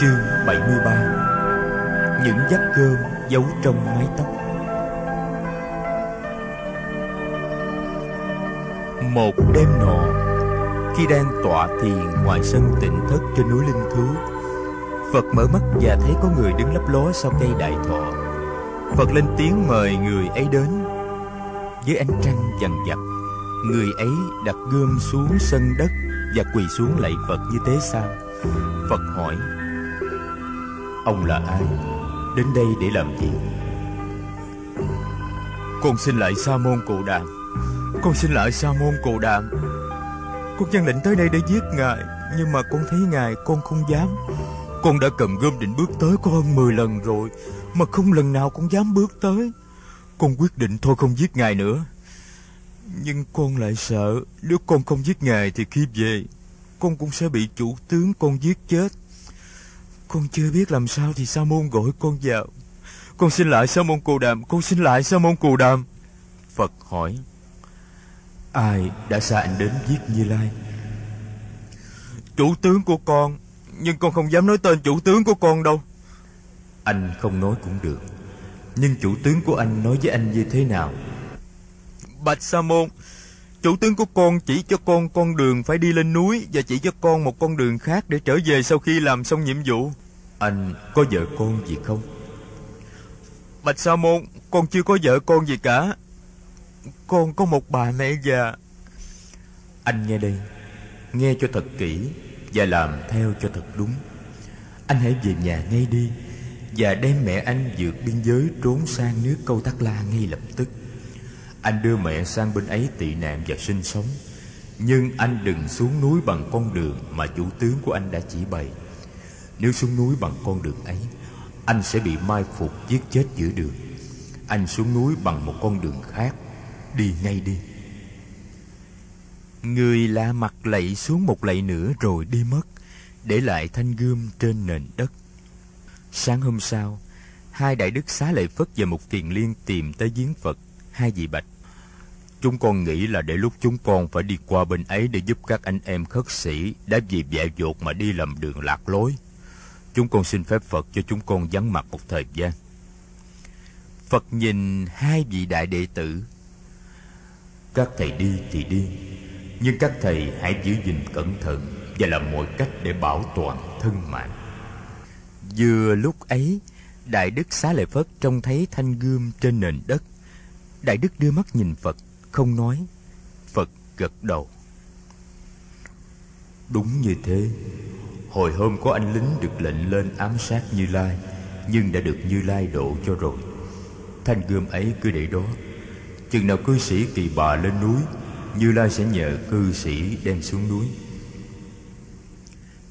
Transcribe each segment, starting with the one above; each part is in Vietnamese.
Chương 73 Những giấc cơm giấu trong mái tóc. Một đêm nọ, Khi đang tọa thiền ngoài sân tịnh thất trên núi Linh Thú, Phật mở mắt và thấy có người đứng lấp ló sau cây đại thọ. Phật lên tiếng mời người ấy đến. Dưới ánh trăng dằn dặt Người ấy đặt gươm xuống sân đất Và quỳ xuống lạy Phật như thế sao? Phật hỏi. Ông là ai, Đến đây để làm gì? Con xin lại Sa môn Cụ Đàm Con xin lại Sa môn Cụ Đàm Con dân lệnh tới đây để giết ngài, Nhưng mà con thấy ngài, con không dám. Con đã cầm gươm định bước tới có hơn 10 lần rồi, Mà không lần nào con dám bước tới. Con quyết định thôi không giết ngài nữa. Nhưng con lại sợ, Nếu con không giết ngài thì khi về, Con cũng sẽ bị chủ tướng con giết chết con chưa biết làm sao thì Sa môn gọi con vào. Con xin lại Sa môn Cù Đàm, con xin lại Sa môn Cù Đàm. Phật hỏi: Ai đã sai anh đến giết Như Lai? Chủ tướng của con, nhưng con không dám nói tên chủ tướng của con đâu. Anh không nói cũng được. Nhưng chủ tướng của anh nói với anh như thế nào? Bạch Sa môn, chủ tướng của con chỉ cho con con đường phải đi lên núi và chỉ cho con một con đường khác để trở về sau khi làm xong nhiệm vụ. Anh có vợ con gì không? Bạch Sa môn, con chưa có vợ con gì cả. Con có một bà mẹ già. Anh nghe đây, nghe cho thật kỹ và làm theo cho thật đúng. Anh hãy về nhà ngay đi và đem mẹ anh vượt biên giới trốn sang nước Câu Tắc La ngay lập tức. Anh đưa mẹ sang bên ấy tị nạn và sinh sống. Nhưng anh đừng xuống núi bằng con đường Mà chủ tướng của anh đã chỉ bày. Nếu xuống núi bằng con đường ấy, Anh sẽ bị mai phục giết chết giữa đường. Anh xuống núi bằng một con đường khác, Đi ngay đi. Người lạ mặt lạy xuống một lạy nữa rồi đi mất, Để lại thanh gươm trên nền đất. Sáng hôm sau, Hai đại đức xá lợi Phất và một kiền liên tìm tới giếng Phật, Hai vị bạch Chúng con nghĩ là để lúc chúng con phải đi qua bên ấy để giúp các anh em khất sĩ đã vì dại dột mà đi lầm đường lạc lối. Chúng con xin phép Phật cho chúng con vắng mặt một thời gian. Phật nhìn hai vị đại đệ tử. Các thầy đi thì đi, nhưng các thầy hãy giữ gìn cẩn thận và làm mọi cách để bảo toàn thân mạng. Vừa lúc ấy, Đại Đức Xá Lợi Phất trông thấy thanh gươm trên nền đất. Đại Đức đưa mắt nhìn Phật không nói. Phật gật đầu. Đúng như thế. Hồi hôm có anh lính được lệnh lên ám sát như lai nhưng đã được như lai độ cho rồi. Thanh gươm ấy cứ để đó. Chừng nào cư sĩ kỳ bà lên núi như lai sẽ nhờ cư sĩ đem xuống núi.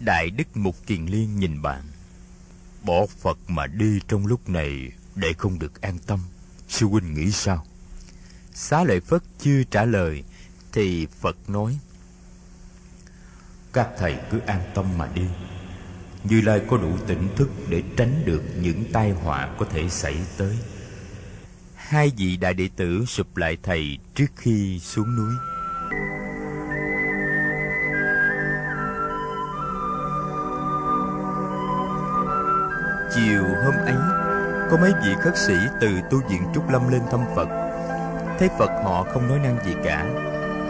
Đại đức mục kiền liên nhìn bạn. Bỏ phật mà đi trong lúc này để không được an tâm. Sư huynh nghĩ sao Xá lợi Phất chưa trả lời, Thì Phật nói, Các thầy cứ an tâm mà đi. Như Lai có đủ tỉnh thức Để tránh được những tai họa có thể xảy tới. Hai vị đại đệ tử sụp lại thầy trước khi xuống núi. Chiều hôm ấy, Có mấy vị khất sĩ từ tu viện Trúc Lâm lên thăm Phật. Thấy Phật họ không nói năng gì cả.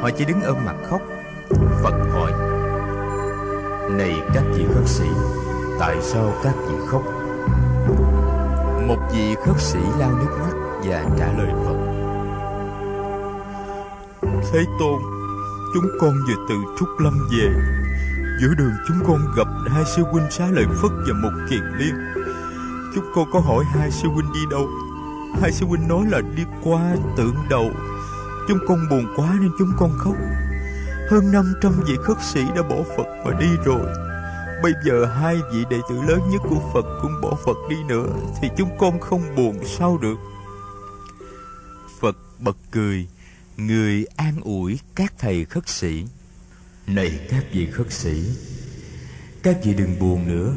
Họ chỉ đứng ôm mặt khóc. Phật hỏi, Này các vị khất sĩ, Tại sao các vị khóc? Một vị khất sĩ lao nước mắt Và trả lời Phật, Thế Tôn, Chúng con vừa từ Trúc Lâm về. Giữa đường chúng con gặp hai sư huynh xá lợi Phất và một kiền liên. Chúng con có hỏi hai sư huynh đi đâu? Hai sư huynh nói là đi qua tượng đầu. Chúng con buồn quá nên chúng con khóc. Hơn 500 vị khất sĩ đã bỏ Phật mà đi rồi. Bây giờ hai vị đệ tử lớn nhất của Phật cũng bỏ Phật đi nữa Thì chúng con không buồn sao được? Phật bật cười Người an ủi các thầy khất sĩ. Này các vị khất sĩ Các vị đừng buồn nữa.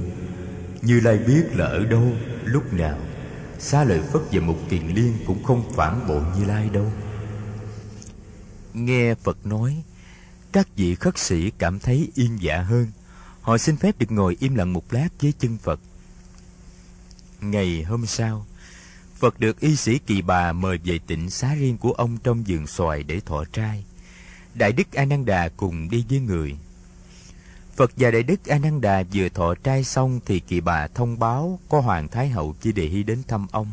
Như Lai biết là ở đâu, lúc nào Xá lợi Phất và Mục Kiền Liên cũng không phản bội Như Lai đâu Nghe Phật nói Các vị khất sĩ cảm thấy yên dạ hơn Họ xin phép được ngồi im lặng một lát với chân Phật. Ngày hôm sau, Phật được y sĩ Kỳ Bà mời về tỉnh xá riêng của ông trong vườn xoài để thọ trai. Đại Đức A Nan Đà cùng đi với người. Phật và Đại Đức Ananda Đà vừa thọ trai xong thì Kỳ Bà thông báo có Hoàng Thái Hậu chi đề hy đến thăm ông.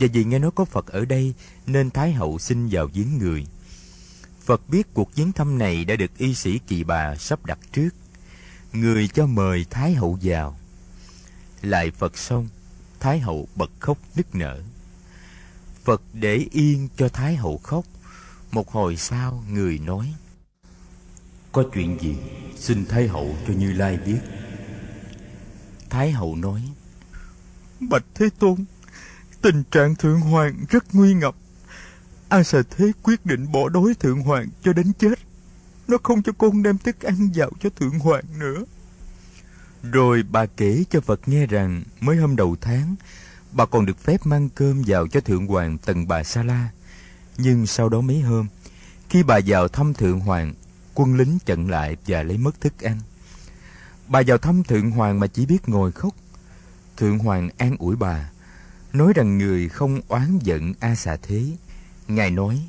Và vì nghe nói có Phật ở đây nên Thái Hậu xin vào giếng người. Phật biết cuộc viếng thăm này đã được y sĩ Kỳ Bà sắp đặt trước. Người cho mời Thái Hậu vào. Lại Phật xong, Thái Hậu bật khóc nức nở. Phật để yên cho Thái Hậu khóc. Một hồi sau, người nói. Có chuyện gì, xin Thái Hậu cho Như Lai biết. Thái Hậu nói. Bạch Thế Tôn, tình trạng Thượng Hoàng rất nguy ngập. A Xà Thế quyết định bỏ đối Thượng Hoàng cho đến chết. Nó không cho con đem thức ăn vào cho Thượng Hoàng nữa. Rồi bà kể cho Phật nghe rằng mới hôm đầu tháng, bà còn được phép mang cơm vào cho Thượng Hoàng tầng bà Sa La. Nhưng sau đó mấy hôm, khi bà vào thăm Thượng Hoàng, quân lính chặn lại và lấy mất thức ăn. Bà vào thăm Thượng Hoàng mà chỉ biết ngồi khóc. Thượng Hoàng an ủi bà, nói rằng người không oán giận A xà thế. Ngài nói,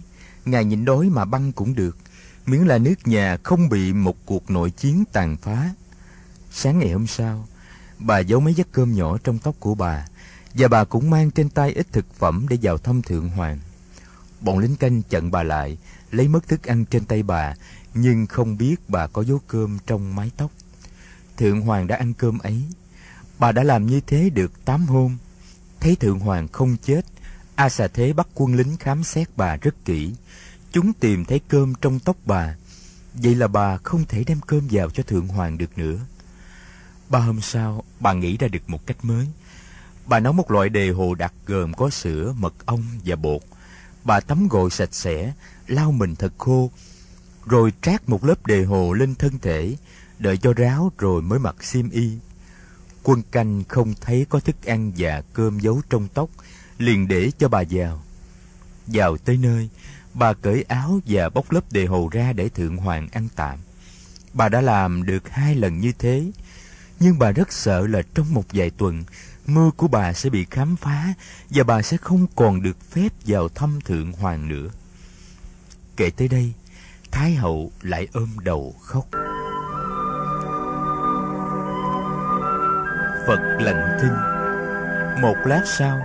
Ngài nhịn đói mà băng cũng được, miễn là nước nhà không bị một cuộc nội chiến tàn phá. Sáng ngày hôm sau, bà giấu mấy giấc cơm nhỏ trong tóc của bà, và bà cũng mang trên tay ít thực phẩm để vào thăm Thượng Hoàng. Bọn lính canh chặn bà lại, lấy mất thức ăn trên tay bà, nhưng không biết bà có dấu cơm trong mái tóc. Thượng Hoàng đã ăn cơm ấy. Bà đã làm như thế được tám hôm. Thấy Thượng Hoàng không chết, A xà thế bắt quân lính khám xét bà rất kỹ. Chúng tìm thấy cơm trong tóc bà. Vậy là bà không thể đem cơm vào cho Thượng Hoàng được nữa. Ba hôm sau, bà nghĩ ra được một cách mới. Bà nấu một loại đề hồ đặc gồm có sữa, mật ong và bột. Bà tắm gội sạch sẽ, lau mình thật khô, rồi trát một lớp đề hồ lên thân thể, đợi cho ráo rồi mới mặc xiêm y. Quân canh không thấy có thức ăn và cơm giấu trong tóc, liền để cho bà vào. Vào tới nơi, bà cởi áo và bóc lớp đề hồ ra để thượng hoàng ăn tạm. Bà đã làm được hai lần như thế, nhưng bà rất sợ là trong một vài tuần, mưu của bà sẽ bị khám phá và bà sẽ không còn được phép vào thăm thượng hoàng nữa. Kể tới đây, Thái hậu lại ôm đầu khóc. Phật lạnh thinh. Một lát sau,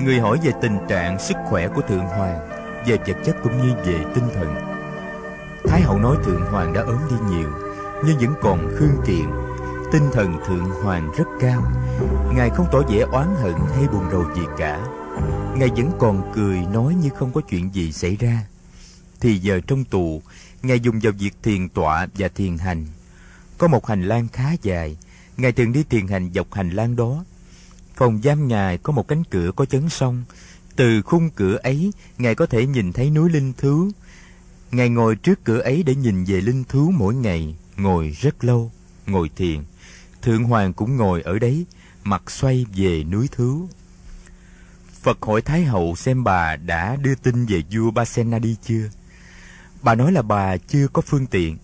người hỏi về tình trạng sức khỏe của thượng hoàng, về vật chất cũng như về tinh thần. Thái hậu nói thượng hoàng đã ốm đi nhiều, nhưng vẫn còn khương kiện. Tinh thần thượng hoàng rất cao. Ngài không tỏ vẻ oán hận hay buồn rầu gì cả. Ngài vẫn còn cười nói như không có chuyện gì xảy ra. Thì giờ trong tù, Ngài dùng vào việc thiền tọa và thiền hành. Có một hành lang khá dài, Ngài thường đi thiền hành dọc hành lang đó. Phòng giam Ngài có một cánh cửa có chấn song. Từ khung cửa ấy, Ngài có thể nhìn thấy núi linh thú. Ngài ngồi trước cửa ấy để nhìn về linh thú mỗi ngày, ngồi rất lâu, ngồi thiền. Thượng Hoàng cũng ngồi ở đấy, mặt xoay về núi thứ Phật hỏi Thái Hậu xem bà đã đưa tin về vua Basena đi chưa. Bà nói là bà chưa có phương tiện.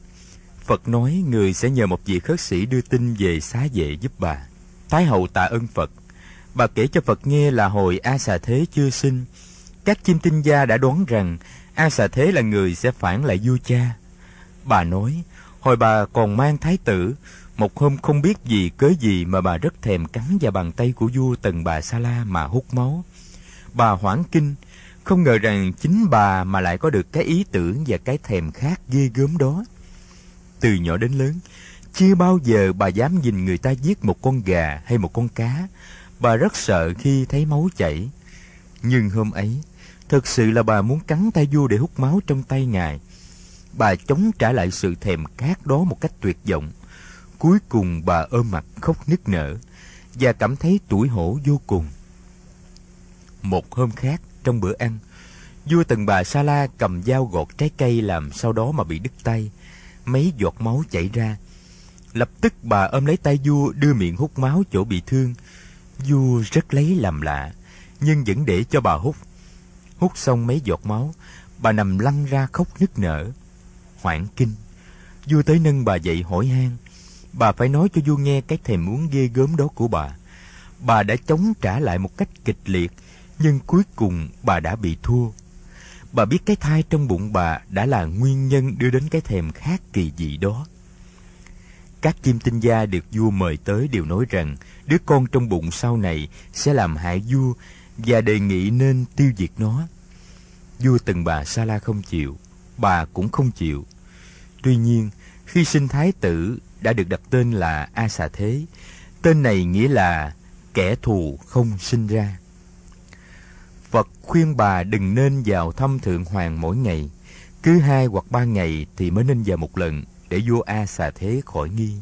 Phật nói người sẽ nhờ một vị khất sĩ đưa tin về xá vệ giúp bà. Thái hậu tạ ơn Phật. Bà kể cho Phật nghe là hồi A xà thế chưa sinh, các chim tinh gia đã đoán rằng A xà thế là người sẽ phản lại vua cha. Bà nói, hồi bà còn mang thái tử, một hôm không biết gì cớ gì mà bà rất thèm cắn vào bàn tay của vua tần bà Sa La mà hút máu. Bà hoảng kinh, không ngờ rằng chính bà mà lại có được cái ý tưởng và cái thèm khát ghê gớm đó. Từ nhỏ đến lớn, chưa bao giờ bà dám nhìn người ta giết một con gà hay một con cá. Bà rất sợ khi thấy máu chảy. Nhưng hôm ấy, thật sự là bà muốn cắn tay vua để hút máu trong tay ngài. Bà chống trả lại sự thèm khát đó một cách tuyệt vọng. Cuối cùng bà ôm mặt khóc nức nở và cảm thấy tủi hổ vô cùng. Một hôm khác, trong bữa ăn, vua tần bà Sa La cầm dao gọt trái cây làm sau đó mà bị đứt tay, mấy giọt máu chảy ra. Lập tức bà ôm lấy tay vua đưa miệng hút máu chỗ bị thương. Vua rất lấy làm lạ, nhưng vẫn để cho bà hút. Hút xong mấy giọt máu, bà nằm lăn ra khóc nức nở. Hoảng kinh, vua tới nâng bà dậy hỏi han. Bà phải nói cho vua nghe cái thèm muốn ghê gớm đó của bà. Bà đã chống trả lại một cách kịch liệt, nhưng cuối cùng bà đã bị thua. Bà biết cái thai trong bụng bà đã là nguyên nhân đưa đến cái thèm khác kỳ dị đó. Các chim tinh gia được vua mời tới đều nói rằng đứa con trong bụng sau này sẽ làm hại vua và đề nghị nên tiêu diệt nó. Vua từng bà Sa La không chịu, bà cũng không chịu. Tuy nhiên, khi sinh thái tử đã được đặt tên là A Xà Thế, tên này nghĩa là kẻ thù không sinh ra. Phật khuyên bà đừng nên vào thăm Thượng Hoàng mỗi ngày, cứ hai hoặc ba ngày thì mới nên vào một lần để vua A xà thế khỏi nghi.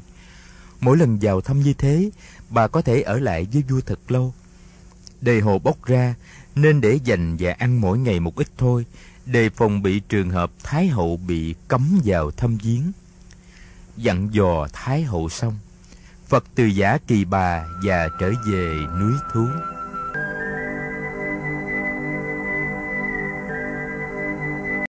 Mỗi lần vào thăm như thế, bà có thể ở lại với vua thật lâu. Đề hồ bốc ra, nên để dành và ăn mỗi ngày một ít thôi, đề phòng bị trường hợp Thái hậu bị cấm vào thăm viếng. Dặn dò Thái hậu xong, Phật từ giả kỳ bà và trở về núi thú.